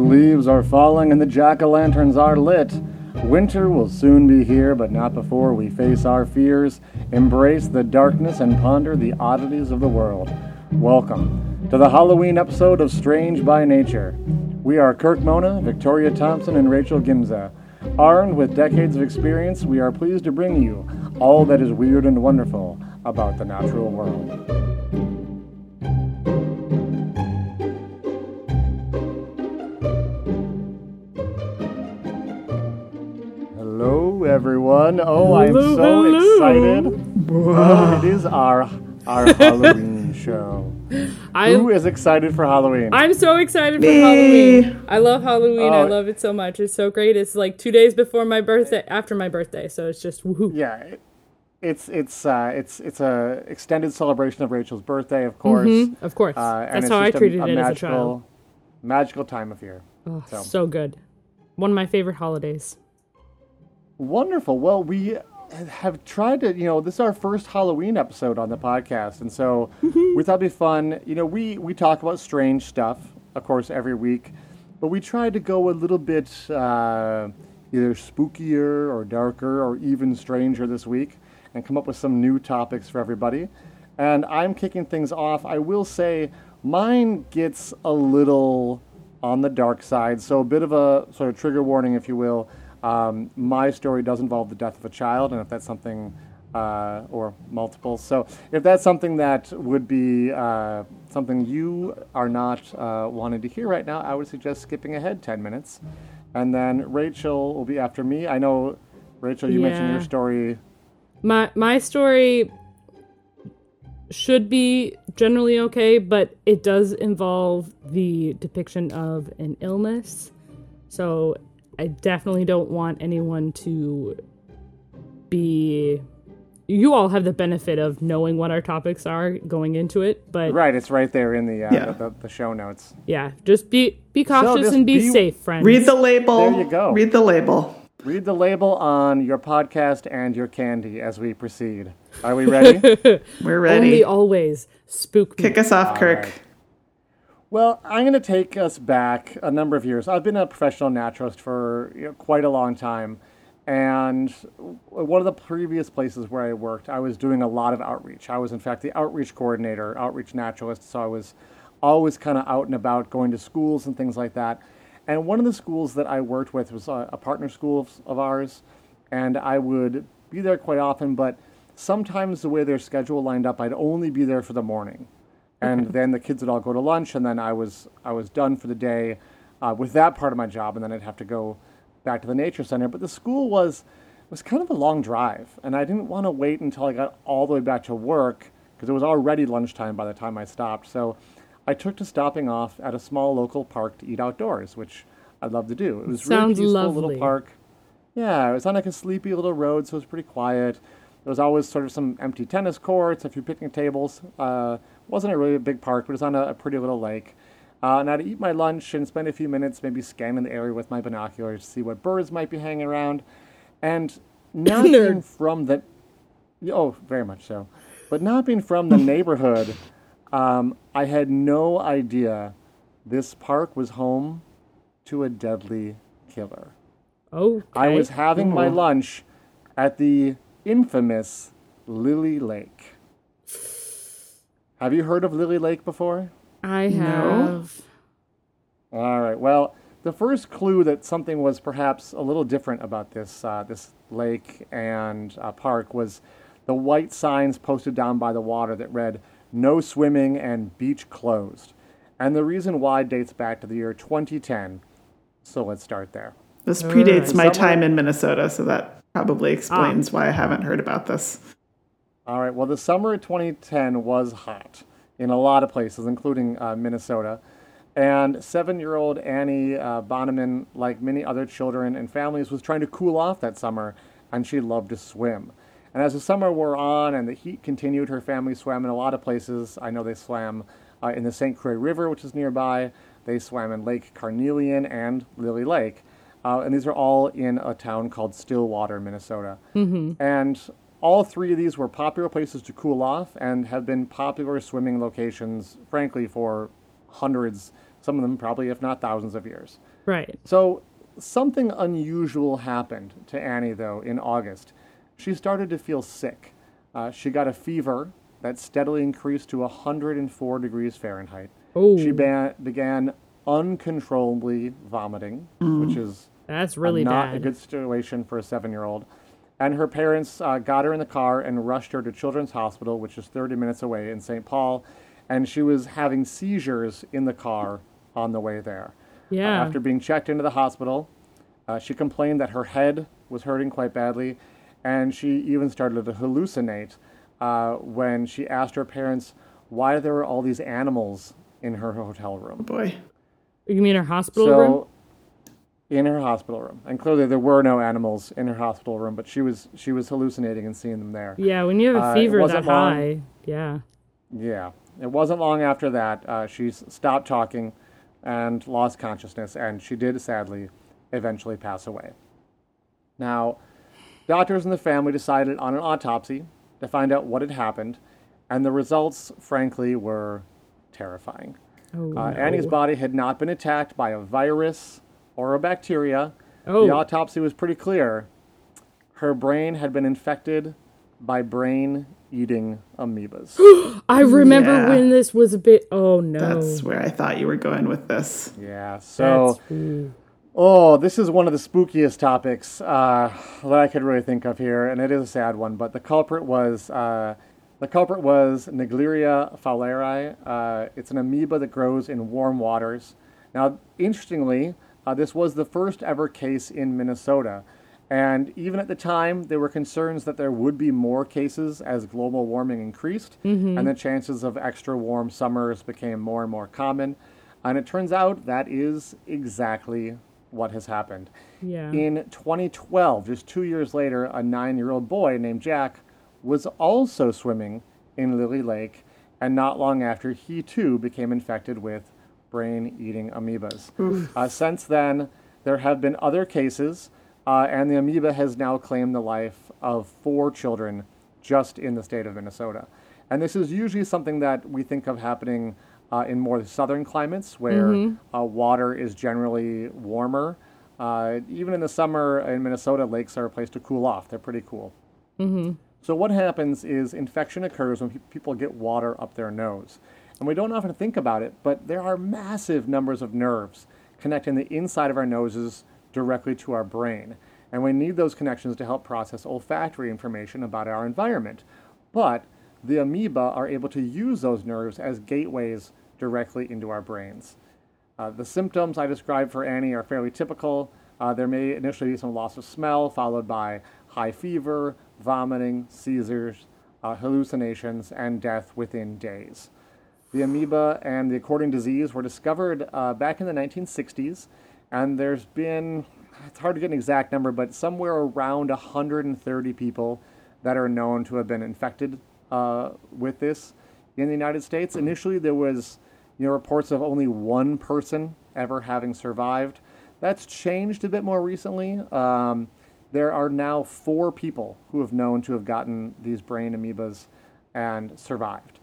The leaves are falling and the jack o' lanterns are lit. Winter will soon be here, but not before we face our fears, embrace the darkness, and ponder the oddities of the world. Welcome to the Halloween episode of Strange by Nature. We are Kirk Mona, Victoria Thompson, and Rachel Gimza. Armed with decades of experience, we are pleased to bring you all that is weird and wonderful about the natural world. Everyone. Oh, I'm Hello, so hello. excited. Oh, it is our our Halloween show. I, Who is excited for Halloween? I'm so excited for Me. Halloween. I love Halloween. I Oh. love it so much. It's so great. It's like two days before my birthday, after my birthday. So it's just woohoo. yeah, it, it's it's uh, it's it's a extended celebration of Rachel's birthday, of course. Mhm, Of course. Uh, That's how I just a- treated a it as a magical, child. Magical time of year. Oh, so. so. good. One of my favorite holidays. Wonderful. Well, we have tried to, you know, this is our first Halloween episode on the podcast, and so we thought it'd be fun. You know, we we talk about strange stuff, of course, every week, but we tried to go a little bit uh, either spookier or darker or even stranger this week, and come up with some new topics for everybody. And I'm kicking things off. I will say mine gets a little on the dark side, so a bit of a sort of trigger warning, if you will. Um, my story does involve the death of a child, and if that's something, uh, or multiple, so if that's something that would be uh, something you are not uh, wanting to hear right now, I would suggest skipping ahead 10 minutes. And then Rachel will be after me. I know, Rachel, you mentioned your story. My my story should be generally okay, but it does involve the depiction of an illness. So I definitely don't want anyone to be you all have the benefit of knowing what our topics are going into it, but Right, it's right there in the, uh, Yeah. the, the, the show notes. yeah, just be be cautious just and be, be- safe, friends. Read the label. There you go. Read the label. Read the label on your podcast and your candy as we proceed. Are we ready? We're Only ready. always spook me. Kick us off, Kirk. right. Well, I'm going to take us back a number of years. I've been a professional naturalist for you know, quite a long time. And one of the previous places where I worked, I was doing a lot of outreach. I was, in fact, the outreach coordinator, outreach naturalist. So I was always kind of out and about going to schools and things like that. And one of the schools that I worked with was a, a partner school of, of ours. And I would be there quite often, but sometimes the way their schedule lined up, I'd only be there for the morning and then the kids would all go to lunch, and then I was I was done for the day uh, with that part of my job, and then I'd have to go back to the nature center. But the school was was kind of a long drive, and I didn't want to wait until I got all the way back to work because it was already lunchtime by the time I stopped. So I took to stopping off at a small local park to eat outdoors, which I'd love to do. It was really Sounds peaceful lovely. little park. Yeah, it was on like a sleepy little road, so it was pretty quiet. There was always sort of some empty tennis courts, a few picnic tables. Uh, wasn't a really big park, but it was on a, a pretty little lake. Uh, and I'd eat my lunch and spend a few minutes maybe scanning the area with my binoculars to see what birds might be hanging around. And not being from the, oh, very much so, but not being from the neighborhood, um, I had no idea this park was home to a deadly killer. Okay. I was having my lunch at the infamous Lily Lake. Have you heard of Lily Lake before? I have. All right. Well, the first clue that something was perhaps a little different about this uh, this lake and uh, park was the white signs posted down by the water that read "No swimming" and "Beach closed." And the reason why dates back to the year 2010. So let's start there. This predates my Somewhere- time in Minnesota, so that probably explains why I haven't heard about this. All right. Well, the summer of 2010 was hot in a lot of places, including uh, Minnesota. And seven-year-old Annie uh, Bahneman, like many other children and families, was trying to cool off that summer, and she loved to swim. And as the summer wore on and the heat continued, her family swam in a lot of places. I know they swam uh, in the St. Croix River, which is nearby. They swam in Lake Carnelian and Lily Lake. Uh, and these are all in a town called Stillwater, Minnesota. And all three of these were popular places to cool off and have been popular swimming locations, frankly, for hundreds, some of them probably, if not thousands of years. Right. So something unusual happened to Annie, though, in August. She started to feel sick. Uh, she got a fever that steadily increased to 104 degrees Fahrenheit. Oh. She ba- began uncontrollably vomiting, which is That's uh, really not a good situation for a seven year old. And her parents uh, got her in the car and rushed her to Children's Hospital, which is 30 minutes away in St. Paul. And she was having seizures in the car on the way there. Yeah. After being checked into the hospital, uh, she complained that her head was hurting quite badly, and she even started to hallucinate uh, when she asked her parents why there were all these animals in her hotel room. Boy. you mean her hospital room? In her hospital room, and clearly there were no animals in her hospital room, but she was she was hallucinating and seeing them there. Yeah, when you have a Uh, fever that long. high. Yeah. Yeah, it wasn't long after that uh, she stopped talking and lost consciousness, and she did sadly eventually pass away. Now, doctors and the family decided on an autopsy to find out what had happened, and the results, frankly, were terrifying. Oh, Uh, no. Annie's body had not been attacked by a virus or a bacteria. Oh. The autopsy was pretty clear. Her brain had been infected by brain eating amoebas. I remember Yeah. when this was a bit. Oh no. That's where I thought you were going with this. yeah, so. That's- Oh, this is one of the spookiest topics uh, that I could really think of here, and it is a sad one. But the culprit was uh, the culprit was Naegleria fowleri. Uh, it's an amoeba that grows in warm waters. Now, interestingly, uh, this was the first ever case in Minnesota, and even at the time, there were concerns that there would be more cases as global warming increased, and the chances of extra warm summers became more and more common. And it turns out that is exactly what has happened. Yeah. In 2012, just two years later, a nine year old boy named Jack was also swimming in Lily Lake, and not long after, he too became infected with brain eating amoebas. Uh, since then, there have been other cases, uh, and the amoeba has now claimed the life of four children just in the state of Minnesota. And this is usually something that we think of happening uh, in more southern climates where uh, water is generally warmer. Uh, even in the summer in Minnesota, lakes are a place to cool off. They're pretty cool. So what happens is infection occurs when pe- people get water up their nose. And we don't often think about it, but there are massive numbers of nerves connecting the inside of our noses directly to our brain. And we need those connections to help process olfactory information about our environment. But the amoeba are able to use those nerves as gateways directly into our brains. Uh, the symptoms I described for Annie are fairly typical. Uh, there may initially be some loss of smell, followed by high fever, vomiting, seizures, uh, hallucinations, and death within days. The amoeba and the according disease were discovered uh, back in the 1960s, and there's been, it's hard to get an exact number, but somewhere around 130 people that are known to have been infected uh, with this in the United States. Initially, there was you know, reports of only one person ever having survived. That's changed a bit more recently. Um, there are now four people who have known to have gotten these brain amoebas and survived.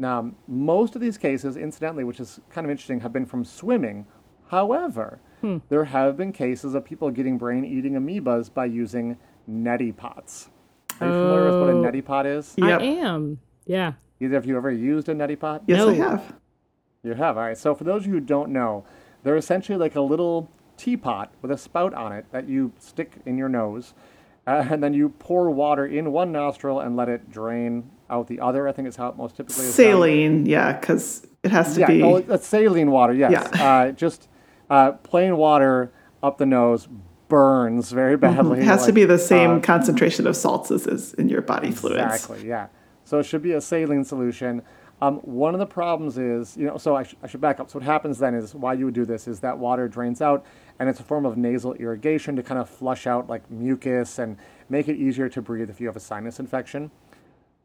Now, most of these cases, incidentally, which is kind of interesting, have been from swimming. However, there have been cases of people getting brain eating amoebas by using neti pots. Are you familiar with what a Oh. neti pot is? Yep. I am. Yeah. Either of you ever used a neti pot? Yes, I No. have. You have. All right. So for those of you who don't know, they're essentially like a little teapot with a spout on it that you stick in your nose, uh, and then you pour water in one nostril and let it drain out the other. I think is how it most typically is done. Saline, yeah, because it has to Yeah. be. Oh, it's saline water. Yes. Yeah. Uh, just uh, plain water up the nose burns very badly. Mm-hmm. it has to be the same uh, concentration of salts as is in your body fluids. Exactly, yeah. So it should be a saline solution. Um, one of the problems is, you know, so I, sh- I should back up. So what happens then is why you would do this is that water drains out and it's a form of nasal irrigation to kind of flush out like mucus and make it easier to breathe if you have a sinus infection.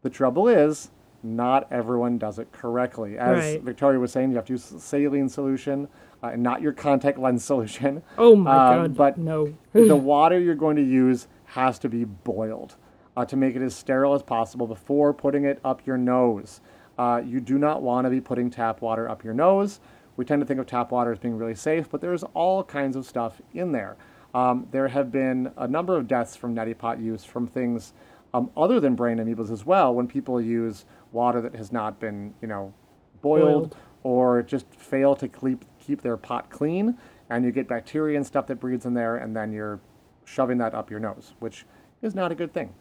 The trouble is, not everyone does it correctly. As Right. Victoria was saying, you have to use saline solution uh, and not your contact lens solution. Oh my Um, god. But no. the water you're going to use has to be boiled uh, to make it as sterile as possible before putting it up your nose. Uh, you do not want to be putting tap water up your nose, we tend to think of tap water as being really safe, but there's all kinds of stuff in there. Um, there have been a number of deaths from neti pot use from things um, other than brain amoebas as well, when people use water that has not been, you know, boiled, Boiled. or just fail to keep keep their pot clean, and you get bacteria and stuff that breeds in there, and then you're shoving that up your nose, which is not a good thing.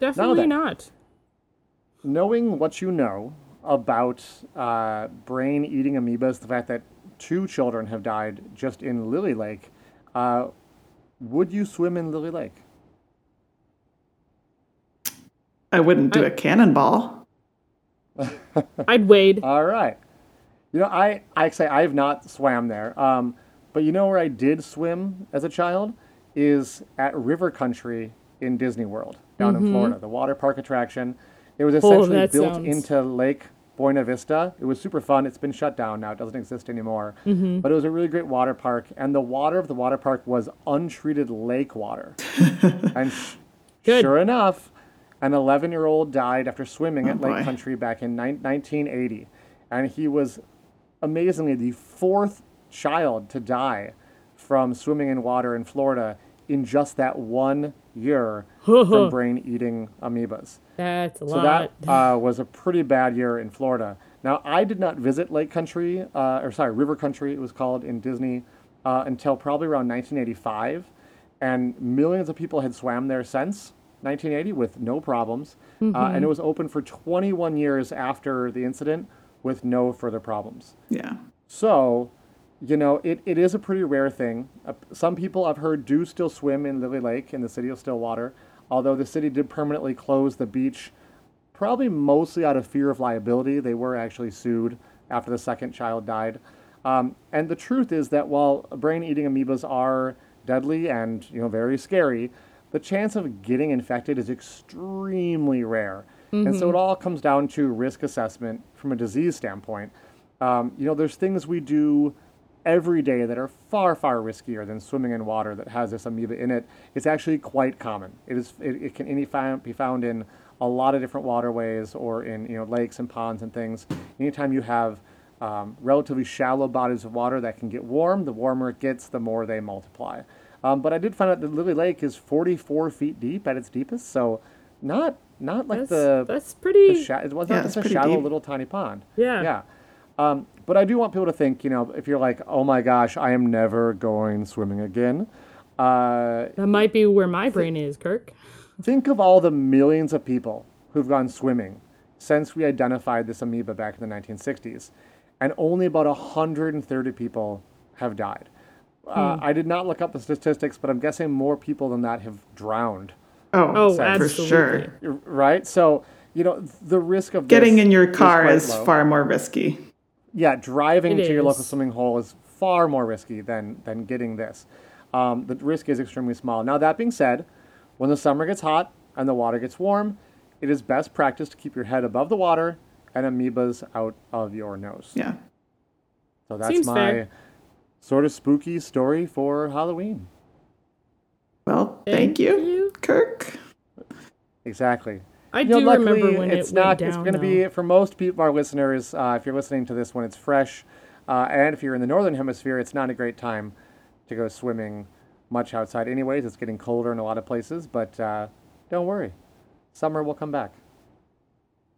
Definitely not. knowing what you know about uh, brain eating amoebas, the fact that two children have died just in Lily Lake, uh, would you swim in Lily Lake? I wouldn't do a cannonball. I'd wade. All right. You know, I I say I have not swam there, um, but you know where I did swim as a child is at River Country in Disney World down in Florida, the water park attraction. It was essentially that built sounds- into Lake Buena Vista. It was super fun. It's been shut down now. It doesn't exist anymore. But it was a really great water park, and the water of the water park was untreated lake water. and sh- sure enough, an 11 year old died after swimming at Lake boy. Country back in nine- 1980. And he was amazingly the fourth child to die from swimming in water in Florida in just that one year from brain eating amoebas. That's a So lot. that uh, was a pretty bad year in Florida. Now, I did not visit Lake Country, uh, or sorry, River Country, it was called in Disney, uh, until probably around 1985. And millions of people had swam there since 1980 with no problems. Uh, and it was open for 21 years after the incident with no further problems. Yeah. So, you know, it, it is a pretty rare thing. Uh, some people I've heard do still swim in Lily Lake in the city of Stillwater, although the city did permanently close the beach, probably mostly out of fear of liability. They were actually sued after the second child died. Um, and the truth is that while brain eating amoebas are deadly and, you know, very scary, the chance of getting infected is extremely rare. And so it all comes down to risk assessment from a disease standpoint. Um, you know, there's things we do every day that are far, far riskier than swimming in water that has this amoeba in it. It's actually quite common. It is. It, it can any found, be found in a lot of different waterways or in you know lakes and ponds and things. Anytime you have um, relatively shallow bodies of water that can get warm, the warmer it gets, the more they multiply. Um, but I did find out that Lily Lake is 44 feet deep at its deepest, so not not like that's, the that's pretty. the sha- it was Yeah, not just a shallow deep. little tiny pond. Yeah. Yeah. Um, but I do want people to think, you know, if you're like, oh my gosh, I am never going swimming again, uh, that might be where my brain is, Kirk. think of all the millions of people who've gone swimming since we identified this amoeba back in the 1960s, and only about 130 people have died. Uh, Hmm. I did not look up the statistics, but I'm guessing more people than that have drowned. Oh, Oh, for absolutely. sure. Right? So, you know, the risk of Getting this in your car quite is far more risky. yeah, driving It to your local swimming hole is far more risky than than getting this. Um, the risk is extremely small. Now that being said, when the summer gets hot and the water gets warm, it is best practice to keep your head above the water and amoebas out of your nose. Yeah. So that's Seems my fair. Sort of spooky story for Halloween. Well, thank, Thank you, you. Kirk. Exactly. I You know, do luckily, remember when it's it not. went down. it's going to be for most people, our listeners. Uh, if you're listening to this when it's fresh, uh, and if you're in the northern hemisphere, it's not a great time to go swimming much outside. Anyways, it's getting colder in a lot of places, but uh, don't worry, summer will come back.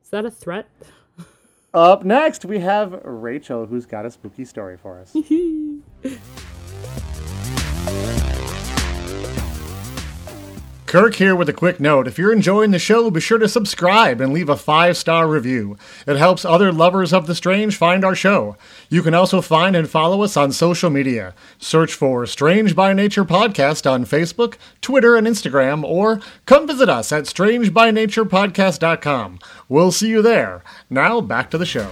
Is that a threat? Up next, we have Rachel, who's got a spooky story for us. Kirk here with a quick note. If you're enjoying the show, be sure to subscribe and leave a five star review. It helps other lovers of the strange find our show. You can also find and follow us on social media. Search for Strange by Nature Podcast on Facebook, Twitter, and Instagram, or come visit us at strangebynaturepodcast.com. We'll see you there. Now, back to the show.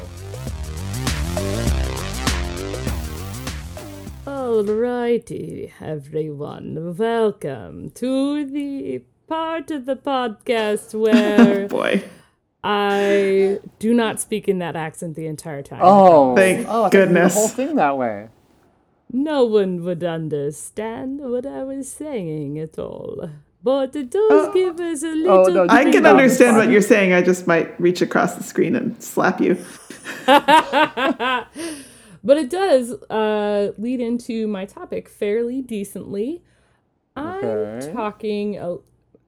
Alrighty, everyone. Welcome to the part of the podcast where oh, Boy. I do not speak in that accent the entire time. Oh, Thank oh, I thought you did goodness. The whole thing that way. No one would understand what I was saying at all. But it does oh. give us a oh, little. Oh, no, I can understand what you're saying. I just might reach across the screen and slap you. but it does uh, lead into my topic fairly decently. Okay. I'm talking. Uh,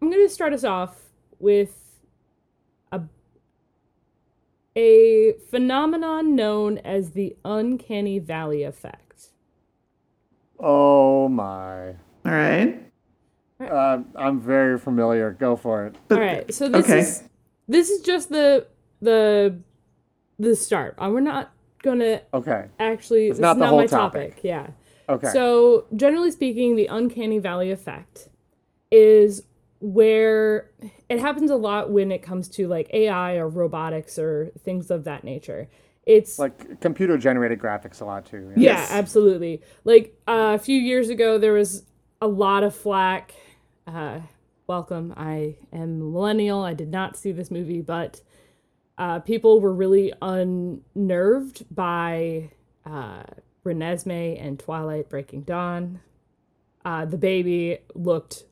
I'm going to start us off with a a phenomenon known as the uncanny valley effect. Oh my. All right. Uh, I'm very familiar. Go for it. All right, so this okay. is this is just the the the start. Uh, we're not gonna Okay. actually. It's this not is the not whole my topic. Yeah. Okay. So generally speaking, the uncanny valley effect is where it happens a lot when it comes to like AI or robotics or things of that nature. It's like computer generated graphics a lot too. yeah, Yes. absolutely. Like uh, a few years ago, there was a lot of flack. Uh, welcome. I am millennial. I did not see this movie, but uh, people were really unnerved by uh, Renesmee and Twilight Breaking Dawn. Uh, the baby looked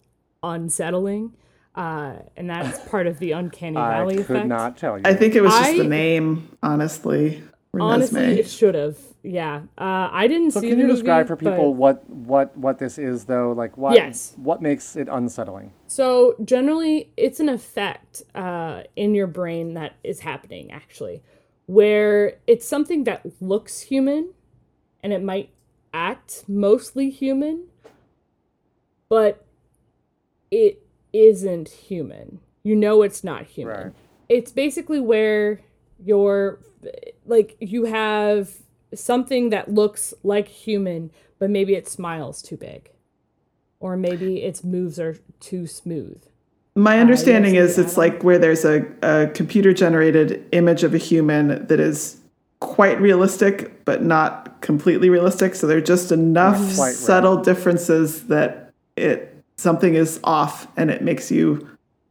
unsettling, uh, and that's part of the uncanny valley I valley could effect. not tell you. I think it was just I- the name, honestly. Honestly, Renesmee. it should have. Yeah, uh, I didn't so see So, can the you movie, describe for but- people what what what this is though? Like what Yes. what makes it unsettling? So generally, it's an effect uh, in your brain that is happening actually, where it's something that looks human, and it might act mostly human, but it isn't human. You know it's not human. Right. It's basically where you're like you have something that looks like human, but maybe it smiles too big. Or maybe its moves are too smooth. My understanding yes, is it's like where there's a, a computer generated image of a human that is quite realistic, but not completely realistic. So there are just enough Quite right. subtle differences that it something is off and it makes you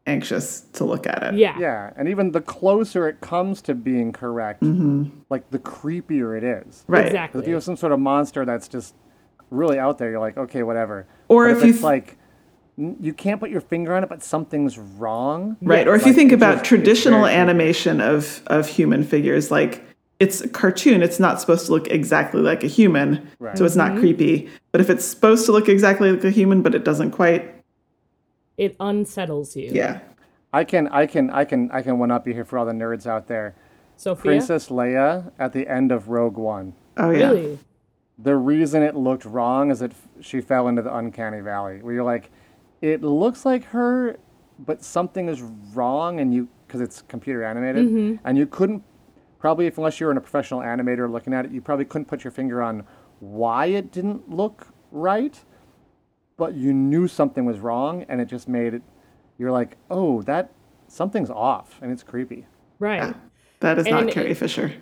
anxious to look at it. Yeah. Yeah, and even the closer it comes to being correct, mm-hmm. like the creepier it is. Right. 'Cause Exactly. if you have some sort of monster that's just really out there, you're like, okay, whatever. Or But if if, you it's th- like you can't put your finger on it, but something's wrong. Right. Or if you think about just- traditional animation of of human figures, like it's a cartoon, it's not supposed to look exactly like a human. Right. So it's not mm-hmm. creepy. But if it's supposed to look exactly like a human, but it doesn't quite, It unsettles you. yeah. I can, I can, I can, I can one up you here for all the nerds out there. Sophia? Princess Leia at the end of Rogue One. Oh yeah. Really? The reason it looked wrong is that she fell into the uncanny valley, where you're like, it looks like her, but something is wrong, and you because it's computer animated, mm-hmm. and you couldn't probably if unless you were in a professional animator looking at it, you probably couldn't put your finger on why it didn't look right, but you knew something was wrong, and it just made it. You're like, oh, that something's off, and it's creepy. Right. That is And not it- Carrie Fisher.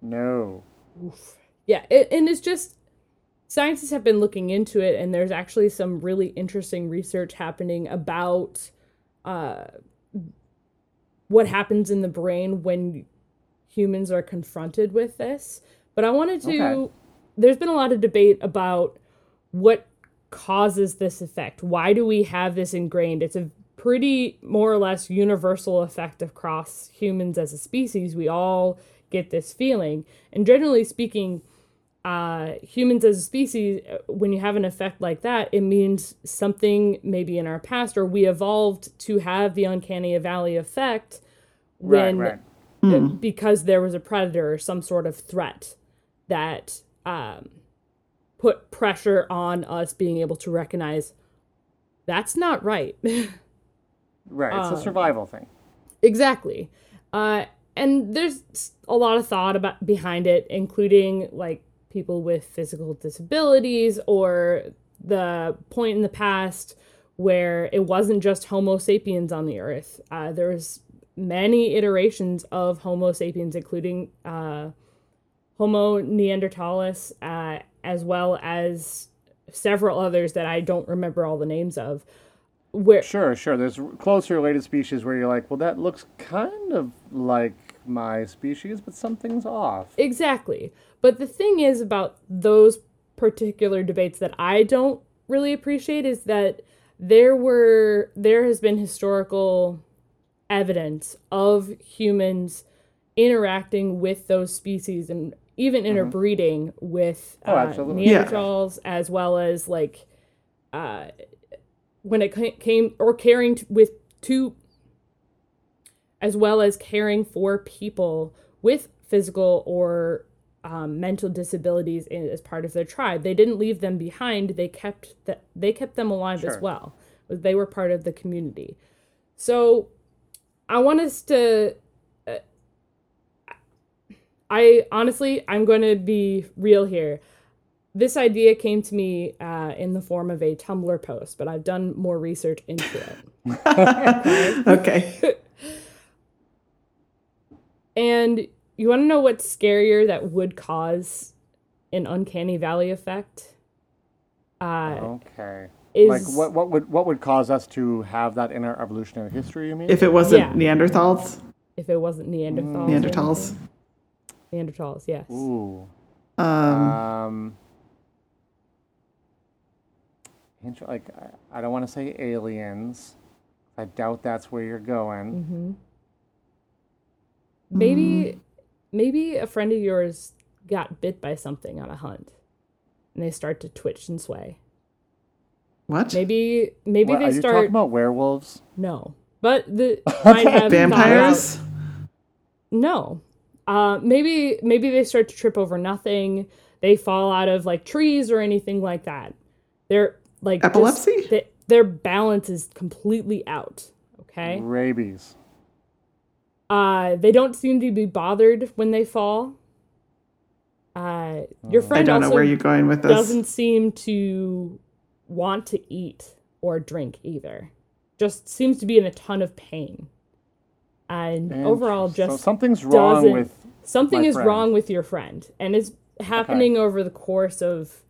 No. Yeah. It, and it's just scientists have been looking into it, and there's actually some really interesting research happening about uh, what happens in the brain when humans are confronted with this. But I wanted to. Okay. There's been a lot of debate about what causes this effect. Why do we have this ingrained? It's a pretty more or less universal effect across humans as a species. We all get this feeling. And generally speaking, uh, humans as a species, when you have an effect like that, it means something maybe in our past or we evolved to have the uncanny valley effect when right, right. uh, because there was a predator or some sort of threat that um, put pressure on us being able to recognize that's not right. Right. It's Um, a survival thing. exactly. Uh, and there's a lot of thought about behind it, including like people with physical disabilities or the point in the past where it wasn't just Homo sapiens on the earth. Uh, there was many iterations of Homo sapiens, including uh, Homo neanderthalis, uh, as well as several others that I don't remember all the names of. Where Sure, sure. There's closely related species where you're like, well, that looks kind of like my species, but something's off. Exactly. But the thing is about those particular debates that I don't really appreciate is that there were there has been historical evidence of humans interacting with those species and even interbreeding with Oh, uh, absolutely. Yeah. As well as like uh, when it came or caring t- with two as well as caring for people with physical or um, mental disabilities in, as part of their tribe. They didn't leave them behind. They kept that they kept them alive as well. They were part of the community. So I want us to. I honestly, I'm going to be real here. This idea came to me uh, in the form of a Tumblr post, but I've done more research into it. Okay. And you want to know what's scarier that would cause an uncanny valley effect? Uh, Okay. is Like what what would what would cause us to have that in our evolutionary history? You mean? If it wasn't Yeah. Neanderthals, if it wasn't Neanderthals? or Neanderthals. Anything? Neanderthals, yes. Ooh. Um, Um. Like I, I don't want to say aliens. I doubt that's where you're going. Mm-hmm. Maybe, maybe a friend of yours got bit by something on a hunt, and they start to twitch and sway. what? Maybe, maybe What, they are you start. talking about werewolves? No, but the might have Vampires? about- No. Uh, maybe maybe they start to trip over nothing. They fall out of like trees or anything like that. They're like just- Epilepsy? they- their balance is completely out. Okay. Rabies. Uh, they don't seem to be bothered when they fall. Uh, your I friend don't know also where you're going with this. doesn't seem to want to eat or drink either. Just seems to be in a ton of pain. And overall, just so something's wrong with. something my is friend. wrong with your friend, and it's happening over the course of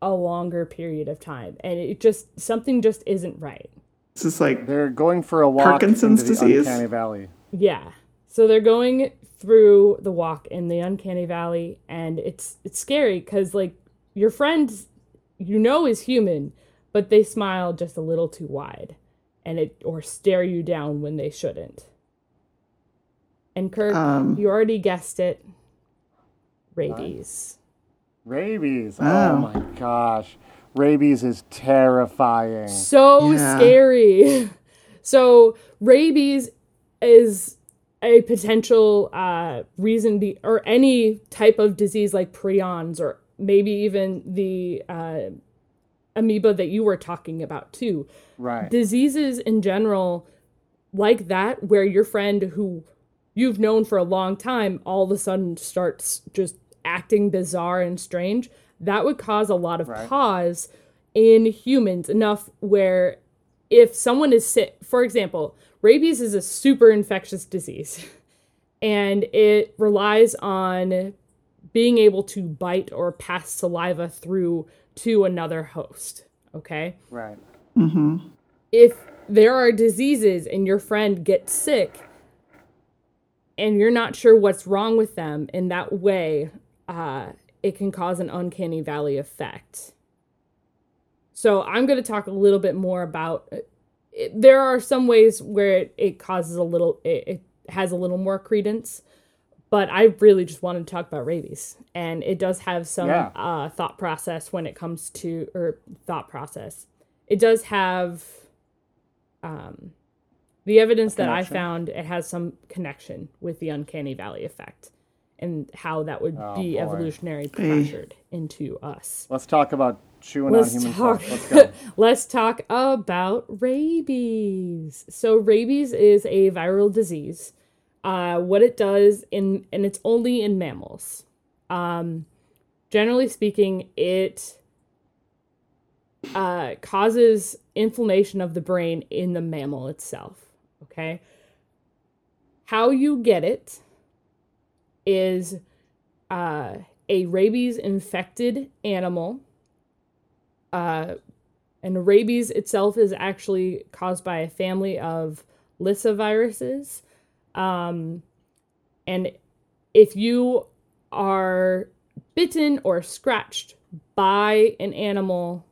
a longer period of time, and it just something just isn't right. This is like They're going for a walk Parkinson's into the disease? uncanny valley. Yeah. So they're going through the walk in the uncanny valley and it's it's scary cuz like your friend you know is human, but they smile just a little too wide and it or stare you down when they shouldn't. And Kirk, Um, you already guessed it. Rabies. Rabies. Oh. Oh. my gosh. Rabies is terrifying. so Yeah. scary. So rabies is a potential uh, reason be or any type of disease like prions or maybe even the uh, amoeba that you were talking about too. Right. Diseases in general like that where your friend who you've known for a long time all of a sudden starts just acting bizarre and strange, that would cause a lot of Right. pause in humans enough where if someone is sick, for example, rabies is a super infectious disease and it relies on being able to bite or pass saliva through to another host. Okay right. Mm-hmm. if there are diseases and your friend gets sick and you're not sure what's wrong with them in that way, uh, it can cause an uncanny valley effect. So I'm going to talk a little bit more about. It, there are some ways where it, it causes a little, it, it has a little more credence, but I really just wanted to talk about rabies, and it does have some Yeah. uh, thought process when it comes to or thought process. It does have um, the evidence that I found. It has some connection with the uncanny valley effect and how that would Oh, be boy. evolutionary pressured into us. Let's talk about chewing Let's on human talk. Let's. Let's talk about rabies. So rabies is a viral disease. Uh, what it does in and it's only in mammals. Um, generally speaking, it uh, causes inflammation of the brain in the mammal itself. Okay. How you get it is uh, a rabies infected animal uh, and rabies itself is actually caused by a family of lyssaviruses. Um, and if you are bitten or scratched by an animal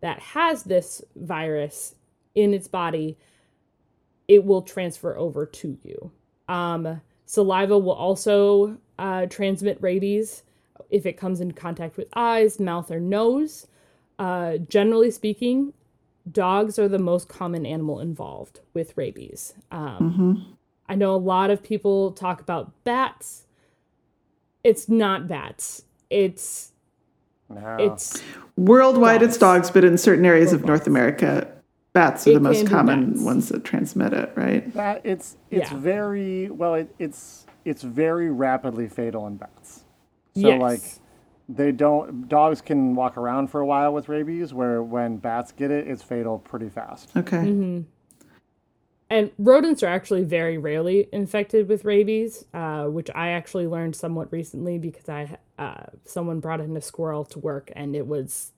that has this virus in its body, it will transfer over to you. Um, Saliva will also uh, transmit rabies if it comes in contact with eyes, mouth, or nose. Uh, generally speaking, dogs are the most common animal involved with rabies. Um, I know a lot of people talk about bats. It's not bats. It's No. it's Worldwide, it's Dogs. dogs, but in certain areas of North America, bats are It the most common bats. ones that transmit it, right? that it's it's Yeah. very well. It, it's it's very rapidly fatal in bats. So yes. like they don't dogs can walk around for a while with rabies, where when bats get it, it's fatal pretty fast. Okay. Mm-hmm. And rodents are actually very rarely infected with rabies, uh, which I actually learned somewhat recently because I uh, someone brought in a squirrel to work and it was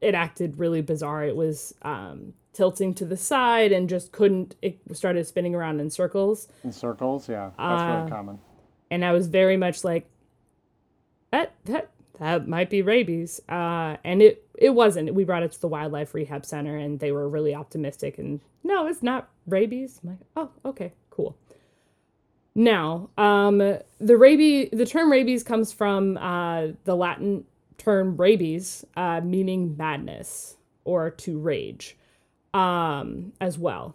it acted really bizarre. It was um, tilting to the side and just couldn't. It started spinning around in circles, In circles, yeah, that's Uh, very common. and I was very much like that that that might be rabies. Uh, and it it wasn't. We brought it to the wildlife rehab center, and they were really optimistic. And no, it's not rabies. I'm like, oh, okay, cool. Now, um, the rabies, the term rabies comes from uh, the Latin term rabies, uh, meaning madness or to rage, um, as well.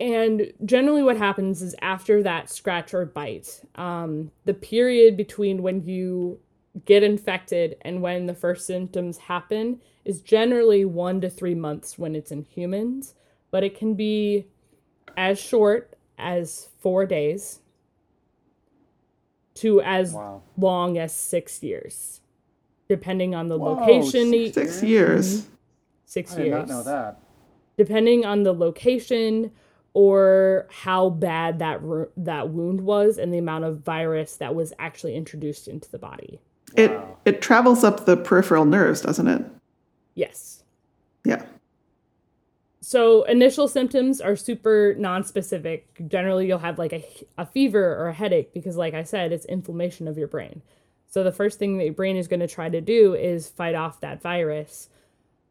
And generally, what happens is after that scratch or bite, um, the period between when you get infected and when the first symptoms happen is generally one to three months when it's in humans, but it can be as short as four days to as Wow. long as six years, depending on the Whoa, location. six Six years. Six I did not know that. depending on the location or how bad that ru- that wound was and the amount of virus that was actually introduced into the body. It it travels up the peripheral nerves, doesn't it? Yes. Yeah. So initial symptoms are super non-specific. Generally, you'll have like a, a fever or a headache because, like I said, it's inflammation of your brain. So the first thing that your brain is going to try to do is fight off that virus.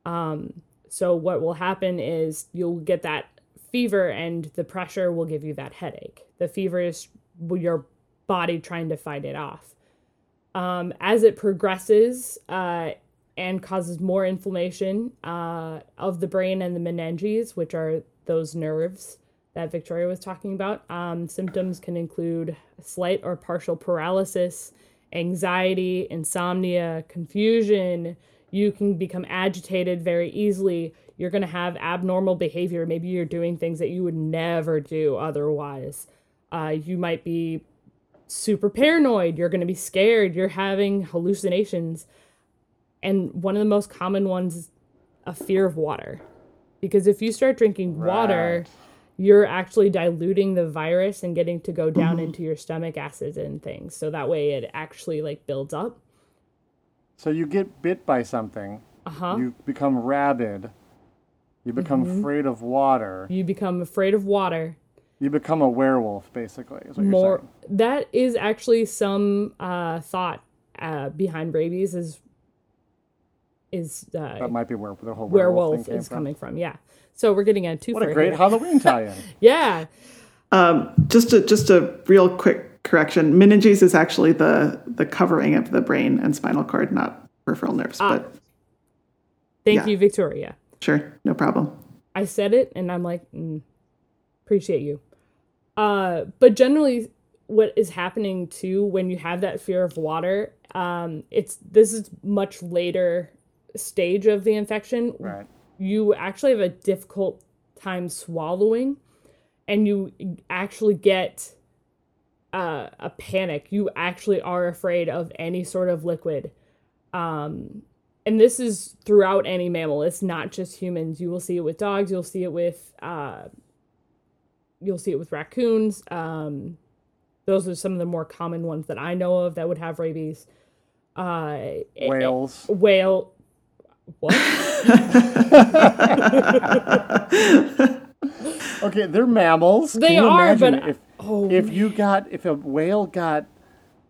Um, so what will happen is you'll get that fever, and the pressure will give you that headache. The fever is your body trying to fight it off. Um, as it progresses, uh, and causes more inflammation uh, of the brain and the meninges, which are those nerves that Victoria was talking about. Um, symptoms can include slight or partial paralysis, anxiety, insomnia, confusion. You can become agitated very easily. You're going to have abnormal behavior. Maybe you're doing things that you would never do otherwise. Uh, you might be super paranoid. You're going to be scared. You're having hallucinations and one of the most common ones is a fear of water because if you start drinking water you're actually diluting the virus and getting to go down into your stomach acids and things so that way it actually like builds up So you get bit by something, uh-huh you become rabid, you become Mm-hmm. afraid of water, you become afraid of water you become a werewolf, basically. Is what you're more saying. that is actually some uh thought uh behind rabies is is uh That might be where the whole werewolf, werewolf thing came is from. coming from yeah so we're getting a two What a great Halloween tie-in! yeah Um, just a just a real quick correction. Meninges is actually the the covering of the brain and spinal cord, not peripheral nerves. But thank Yeah. you victoria sure, no problem. I said it and I'm like, mm, appreciate you. Uh, but generally, what is happening too when you have that fear of water, um, it's this is much later stage of the infection. Right. You actually have a difficult time swallowing, and you actually get uh, a panic. You actually are afraid of any sort of liquid. Um, and this is throughout any mammal. It's not just humans. You will see it with dogs. You'll see it with uh, you'll see it with raccoons. Um, those are some of the more common ones that I know of that would have rabies. Uh, Whales. whale. What? Okay, they're mammals. They Can you are, imagine but- if oh, if you got if a whale got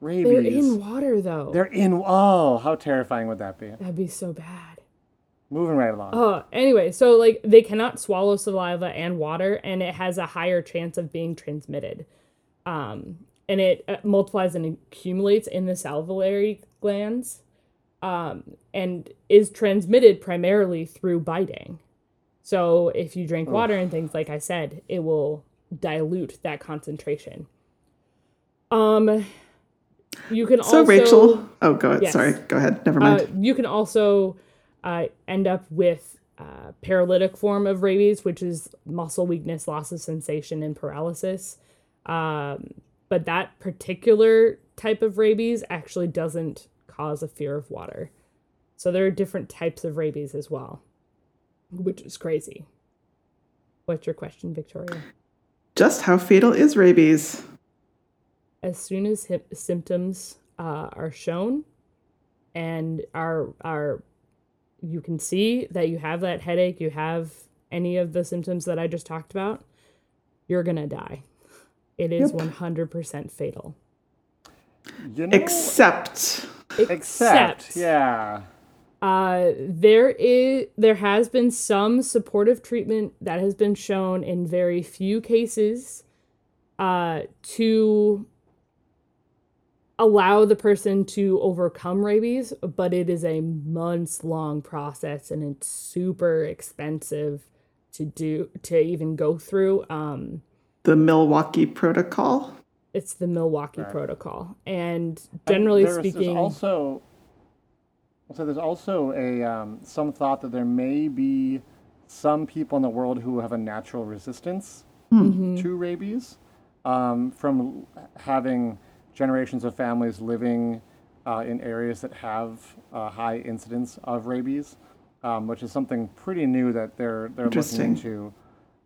rabies, They're in water though. They're in. Oh, how terrifying would that be? That'd be so bad. Moving right along. Uh, anyway, so like they cannot swallow saliva and water, and it has a higher chance of being transmitted. um, and it uh, multiplies and accumulates in the salivary glands, um, and is transmitted primarily through biting. So if you drink water and things, like I said, it will dilute that concentration. Um, you can also So also Rachel, oh, go ahead. Yes. Sorry, go ahead. Never uh, mind. you can also uh, end up with uh, paralytic form of rabies, which is muscle weakness, loss of sensation, and paralysis. Um, but that particular type of rabies actually doesn't cause a fear of water. So there are different types of rabies as well, which is crazy. What's your question, Victoria? Just how fatal is rabies? as soon as hip symptoms uh, are shown and are are you can see that you have that headache you have any of the symptoms that i just talked about you're gonna die it is Yep. 100% fatal You know, Except, except, yeah. Uh, there is there has been some supportive treatment that has been shown in very few cases uh, to allow the person to overcome rabies, but it is a months long process and it's super expensive to do to even go through. Um, the Milwaukee Protocol. it's the Milwaukee Protocol, and generally There's- there's speaking, also so there's also a um, some thought that there may be some people in the world who have a natural resistance to rabies um, from having generations of families living uh, in areas that have a high incidence of rabies, um, which is something pretty new that they're they're looking into.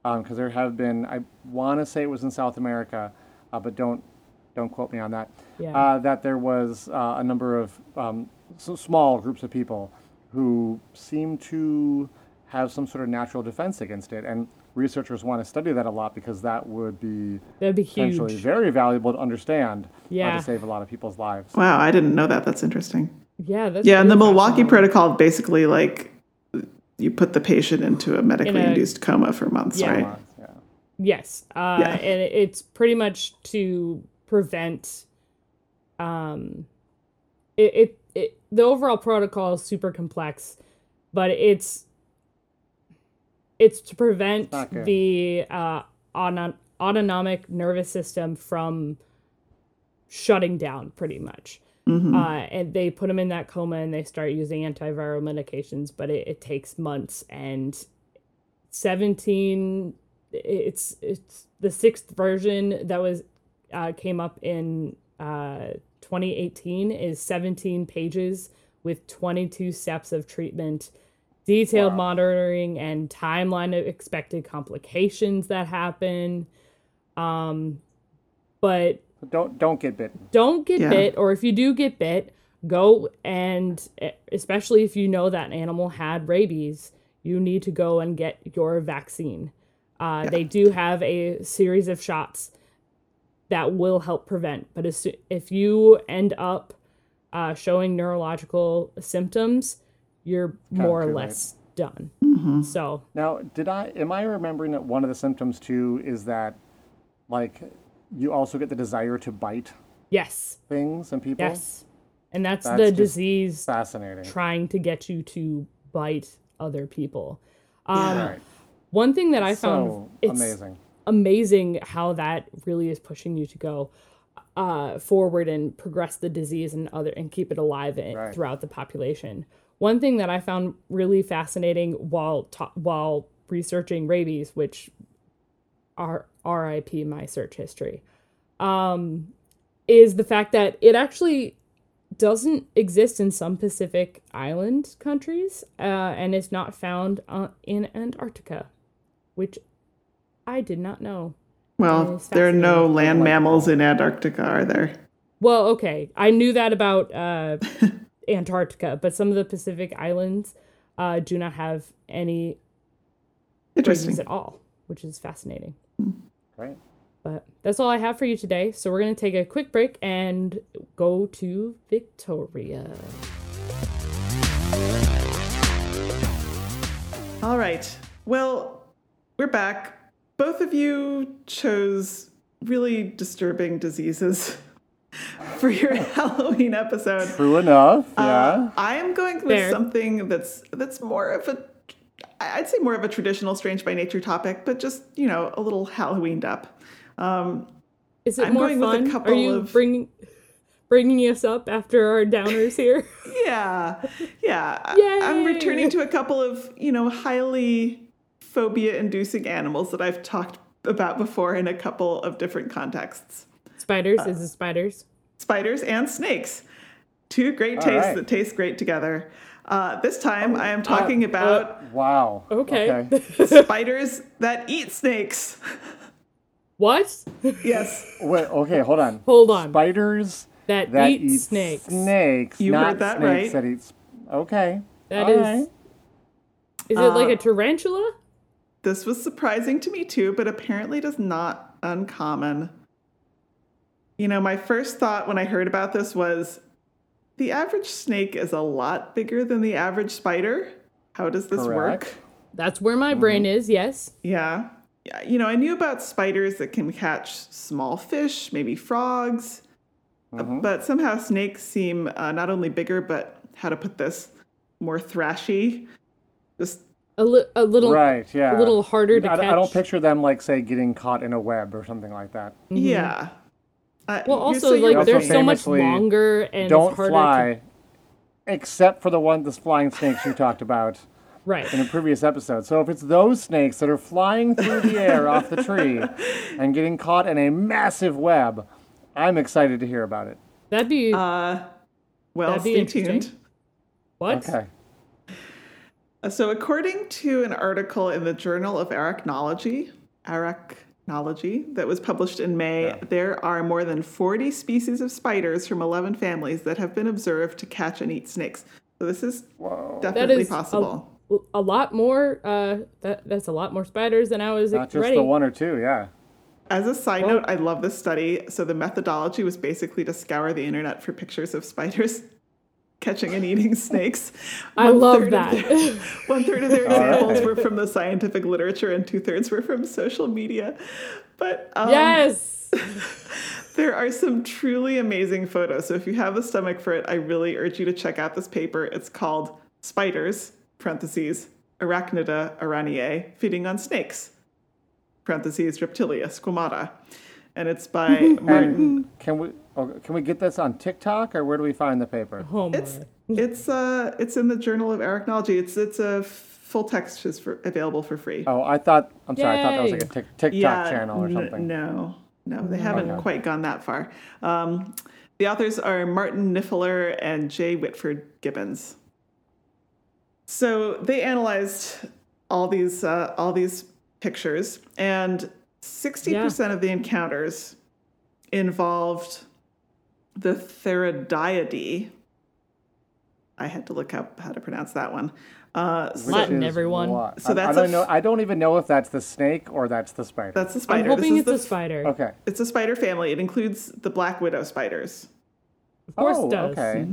Because there have been, I want to say it was in South America, uh, but don't don't quote me on that. Yeah. Uh, that there was uh, a number of um, s- small groups of people who seem to have some sort of natural defense against it, and researchers want to study that a lot because that would be that'd be potentially huge. very valuable to understand uh, Yeah. to save a lot of people's lives. Wow, I didn't know that. That's interesting. Yeah, that's Yeah, and the Milwaukee fascinating. Protocol basically like you put the patient into a medically In a- induced coma for months, Yeah. right? Months, yeah. Yes, uh, Yeah. and it's pretty much to prevent. Um, it, it it the overall protocol is super complex, but it's it's to prevent the uh, auto- autonomic nervous system from shutting down, pretty much. Mm-hmm. Uh, and they put them in that coma and they start using antiviral medications, but it, it takes months and 17 it's it's the sixth version that was uh, came up in uh, 2018 is 17 pages with 22 steps of treatment detailed monitoring and timeline of expected complications that happen um but But don't don't get bitten. don't get Yeah. bit or if you do get bit go and especially if you know that animal had rabies you need to go and get your vaccine uh, they do have a series of shots that will help prevent but as, if you end up uh, showing neurological symptoms you're more or too late. less done so Now, did I am I remembering that one of the symptoms too is that like you also get the desire to bite yes things and people? yes and that's, That's the disease Fascinating. trying to get you to bite other people. Um, Yeah. Right. One thing that I found So it's amazing. Amazing how that really is pushing you to go uh, forward and progress the disease and other and keep it alive in, Right. throughout the population. One thing that I found really fascinating while ta- while researching rabies, which are RIP my search history, um, is the fact that it actually doesn't exist in some Pacific island countries, uh, and is not found uh, in Antarctica, which I did not know. Well, there are no fascinating. land mammals in Antarctica, are there? Well, okay, I knew that about uh, Antarctica, but some of the Pacific islands uh, do not have any Interesting. at all, which is fascinating. Great. But that's all I have for you today. So we're going to take a quick break and go to Victoria. All right. Well, we're back. Both of you chose really disturbing diseases for your Halloween episode. True enough. Yeah. Uh, I am going with Fair. something that's that's more of a I'd say more of a traditional strange by nature topic, but just, you know, a little Halloweened up. Um, Is it I'm more going with a fun? couple Are you of- bringing bringing us up after our downers here? yeah. Yeah. I- I'm returning to a couple of, you know, highly phobia inducing animals that I've talked about before in a couple of different contexts. spiders? Uh, Is it spiders? spiders and snakes. Two great All tastes right. that taste great together. Uh, this time I am talking about Wow. Okay. spiders that eat snakes. what? Yes, Wait, okay, hold on. Hold on. Spiders that, that eat eat snakes. Snakes. You not heard that snakes right. That eat. s- Okay. That All is. right. Is it like Uh, a tarantula? This was surprising to me too, but apparently it is not uncommon. You know, my first thought when I heard about this was the average snake is a lot bigger than the average spider. How does this Correct. work? That's where my mm-hmm. brain is. Yes. Yeah. Yeah, you know, I knew about spiders that can catch small fish, maybe frogs, uh, but somehow snakes seem uh, not only bigger, but how to put this, more thrashy. Just A, li- a little. Right. Yeah. A little harder to I, catch. I don't picture them like say getting caught in a web or something like that. yeah. Uh, Well, also so you're like Also they're so much longer and Don't it's harder fly. To, Except for the one, the flying snakes you talked about right. in a previous episode. So if it's those snakes that are flying through the air off the tree and getting caught in a massive web, I'm excited to hear about it. That'd be Uh, well, That'd be stay tuned. what? Okay. So, according to an article in the Journal of Arachnology, Arachnology, that was published in May, there are more than 40 species of spiders from 11 families that have been observed to catch and eat snakes. So, this is That definitely is possible. a, a lot more. Uh, that that's a lot more spiders than I was Not just ready. the one or two, yeah. As a side note, I love this study. So, the methodology was basically to scour the internet for pictures of spiders catching and eating snakes. I One love that. their- One third of their examples right. were from the scientific literature, and two thirds were from social media. But um, yes. there are some truly amazing photos. So if you have the stomach for it, I really urge you to check out this paper. It's called Spiders (parentheses Arachnida araneae) feeding on snakes (parentheses Reptilia squamata), and it's by Martin. Can we oh, can we get this on TikTok or where do we find the paper? Oh my. It's it's uh it's in the Journal of Arachnology. It's it's a full text is for available for free. Oh, I thought I'm sorry, I thought that was like a tic- TikTok channel or n- something. no, no, they haven't Okay. quite gone that far. Um, the authors are Martin Nyffeler and Jay Whitfield Gibbons. So they analyzed all these uh, all these pictures, and sixty percent of the encounters involved the Theridiidae. I had to look up how to pronounce that one. Uh, Latin, is everyone. what? So I- that's I a don't know. f- I don't even know if that's the snake or that's the spider. that's the spider. I'm spider. hoping this it's is a the spider. okay. It's a spider family. It includes the black widow spiders. Of course oh, it does. okay.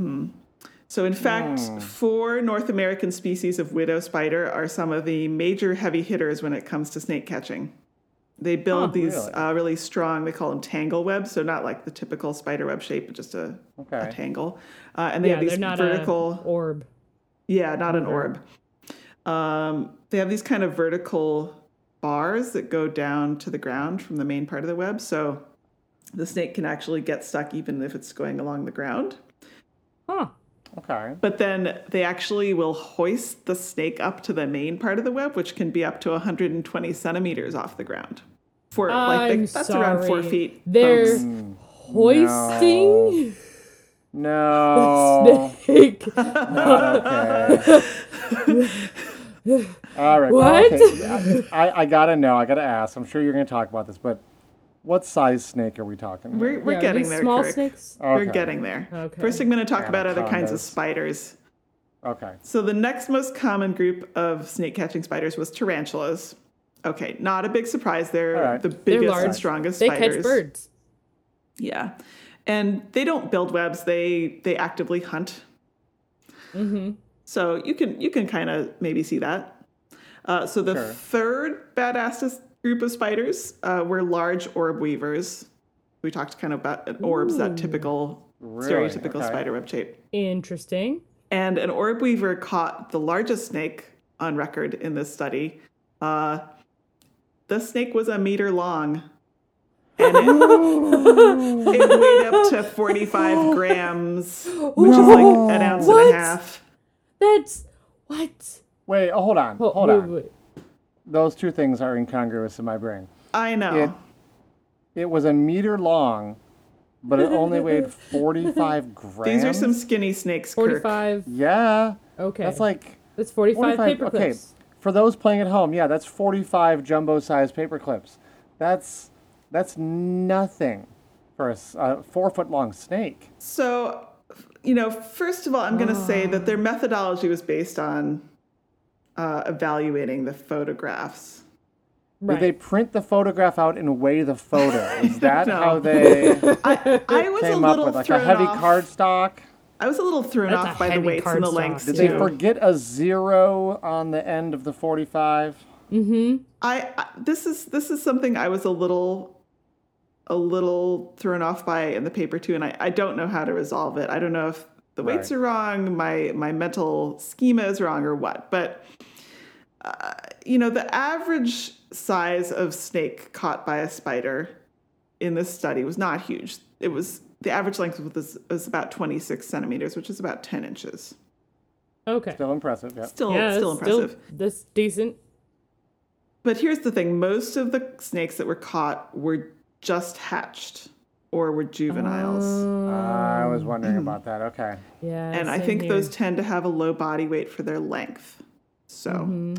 So, in fact, Hmm. four North American species of widow spider are some of the major heavy hitters when it comes to snake catching. They build Huh, these really? Uh, really strong, they call them tangle webs, so not like the typical spider web shape, but just a, a Okay. tangle. Uh, and they Yeah, have these not vertical. a orb. Yeah, not an orb. Um, they have these kind of vertical bars that go down to the ground from the main part of the web. So the snake can actually get stuck even if it's going along the ground. Huh. Okay. But then they actually will hoist the snake up to the main part of the web, which can be up to 120 centimeters off the ground. For I'm they- that's around four feet. They're folks. Hoisting No. snake. okay. All right. What? Okay. I, I gotta know. I gotta ask. I'm sure you're gonna talk about this, but what size snake are we talking? about? We're, we're Yeah, getting there. Small Kirk. snakes. We're getting there. Okay. First, I'm going to talk about other kinds of spiders. Okay. So the next most common group of snake catching spiders was tarantulas. Okay, not a big surprise. They're All right. the They're biggest and strongest They spiders. catch birds. Yeah, and they don't build webs. They they actively hunt. Mm-hmm. So you can you can kind of maybe see that. Uh, so the Sure. third badassest group of spiders uh, were large orb weavers. We talked kind of about orbs, that typical, Really? stereotypical Okay. spider web shape. Interesting. And an orb weaver caught the largest snake on record in this study. Uh, the snake was a meter long. And it, it weighed up to 45 grams, which is like an ounce and a half. That's what? Wait, oh, hold on, hold wait, on. wait. Those two things are incongruous in my brain. I know. It it was a meter long, but it only weighed forty five grams. These are some skinny snakes, Kirk. Forty-five. Yeah, Okay. that's like that's forty-five, 45 paper okay. clips. For those playing at home, yeah, that's forty five jumbo sized paper clips. That's that's nothing for a four foot long snake. So, you know, first of all, I'm going to say ah. that their methodology was based on uh, evaluating the photographs. Right. Did they print the photograph out and weigh the photo? Is that know. how they I, I was a came up little with like a thrown heavy off. cardstock? I was a little thrown That's off by the heavy weights and the lengths Did too. they forget a zero on the end of the forty five? Mm-hmm. I, I this is this is something I was a little a little thrown off by in the paper too, and I, I don't know how to resolve it. I don't know if the weights Right. are wrong, my my mental schema is wrong, or what. But uh, you know, the average size of snake caught by a spider in this study was not huge. It was the average length was, was about 26 centimeters, which is about 10 inches. Okay. Still impressive. Yeah. Still, yeah, still that's impressive. that's decent. But here's the thing most of the snakes that were caught were just hatched or were juveniles. I was wondering about that. Okay. Yeah. and I think here. those tend to have a low body weight for their length. So, Mm-hmm.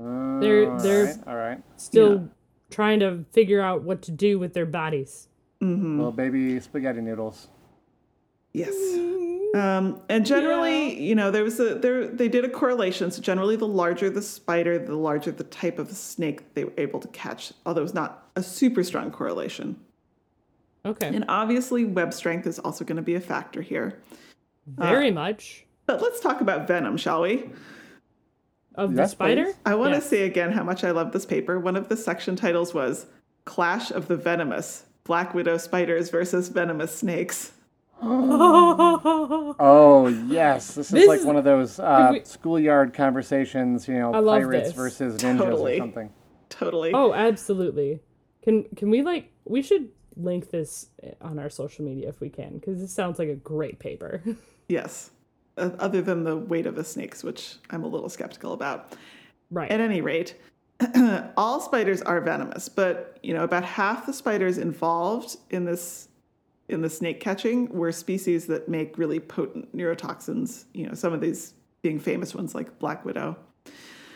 Uh, They're- they're- right, all right. still trying to figure out what to do with their bodies. Little baby spaghetti noodles. yes. Um, and generally, you know, there was a there they did a correlation. So generally, the larger the spider, the larger the type of snake they were able to catch. Although it's not a super strong correlation. Okay. And obviously, web strength is also going to be a factor here. Very much. But let's talk about venom, shall we? Of the spider? please. I want to Yes. say again how much I love this paper. One of the section titles was Clash of the Venomous Black Widow Spiders versus Venomous Snakes. Oh yes, this is This like is- one of those uh, we- schoolyard conversations. You know, I pirates this. versus ninjas Totally. or something. Totally. Oh, absolutely. Can can we like we should link this on our social media if we can because this sounds like a great paper. Yes. Uh, other than the weight of the snakes, which I'm a little skeptical about. right. At any rate, all spiders are venomous, but you know about half the spiders involved in this in the snake catching were species that make really potent neurotoxins. You know, some of these being famous ones like black widow.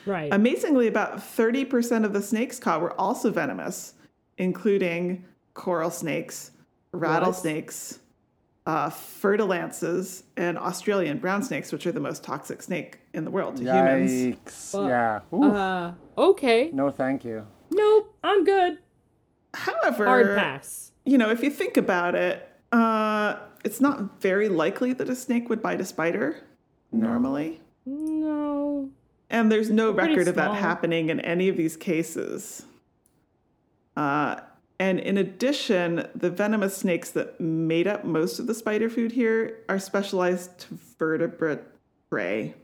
right. Amazingly, about 30% of the snakes caught were also venomous, including coral snakes, rattlesnakes, uh, fer-de-lances, and Australian brown snakes, which are the most toxic snake in the world to humans. Yikes! yeah. Uh okay. no, thank you. Nope. I'm good. However, Hard pass. you know, if you think about it, uh, it's not very likely that a snake would bite a spider normally. No. And there's no pretty record of that happening in any of these cases. Uh, and in addition, the venomous snakes that made up most of the spider food here are specialized vertebrate prey.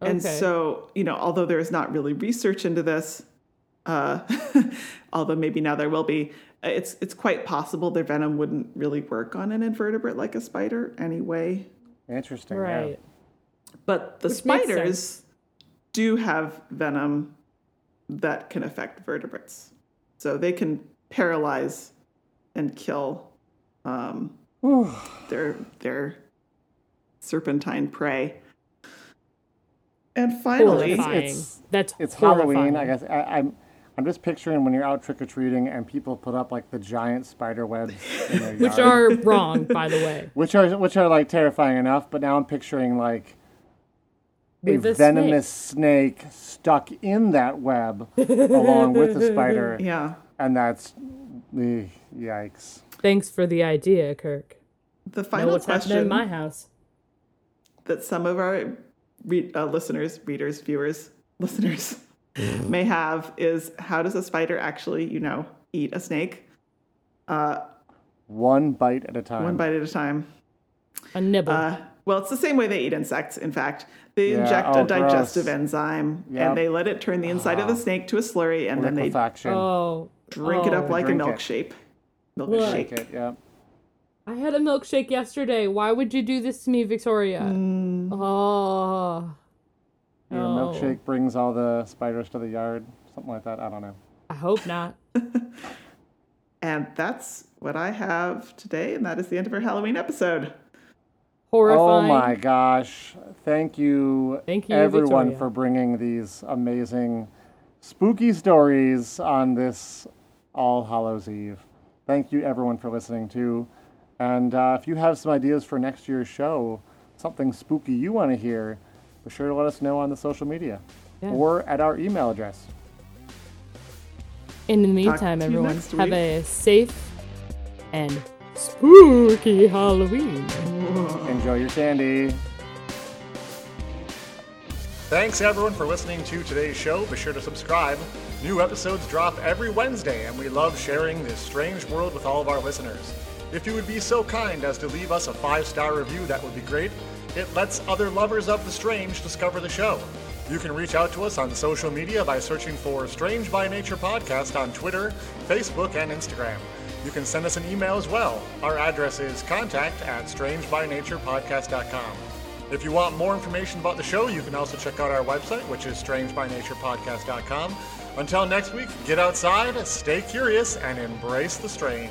And Okay. so, you know, although there is not really research into this, uh, although maybe now there will be, uh, it's it's quite possible their venom wouldn't really work on an invertebrate like a spider anyway. Interesting. yeah. Right. But the Which spiders do have venom that can affect vertebrates. So they can paralyze and kill um, their their serpentine prey. And finally, Horrifying. it's- That's It's horrifying. Halloween. I guess I, I'm. I'm just picturing when you're out trick or treating and people put up like the giant spider webs in Which are wrong, by the way. which are which are like terrifying enough. But now I'm picturing like a With a venomous snake. stuck in that web along with the spider, yeah, and that's the yikes. Thanks for the idea, Kirk. the Know final what's happening in my house. that some of our re- uh, listeners, readers, viewers, listeners may have is how does a spider actually, you know, eat a snake? One bite at a time. One bite at a time. A nibble. Uh, well, it's the same way they eat insects, in fact. They Yeah, inject oh, a digestive gross. enzyme Yep. and they let it turn the inside of the snake to a slurry and then they Liquefaction. oh. Drink it up oh. like a Drink it. milkshake. What? Milkshake. Yeah. I had a milkshake yesterday. Why would you do this to me, Victoria? Mm. Oh. Your No. milkshake brings all the spiders to the yard. Something like that. I don't know. I hope not. And that's what I have today, and that is the end of our Halloween episode. Horrifying. Oh my gosh. Thank you, Thank you, everyone, Victoria. for bringing these amazing spooky stories on this All Hallows Eve. Thank you, everyone, for listening too. And uh, if you have some ideas for next year's show, something spooky you want to hear, be sure to let us know on the social media Yeah. or at our email address. In the meantime, everyone, have week. a safe and spooky Halloween. Enjoy your candy. Thanks everyone for listening to today's show. Be sure to subscribe. New episodes drop every Wednesday, and we love sharing this strange world with all of our listeners. If you would be so kind as to leave us a five star review, that would be great. It lets other lovers of the strange discover the show. You can reach out to us on social media by searching for Strange by Nature Podcast on Twitter, Facebook, and Instagram. You can send us an email as well. Our address is contact at strangebynaturepodcast.com. If you want more information about the show, you can also check out our website, which is strangebynaturepodcast.com. Until next week, get outside, stay curious, and embrace the strange.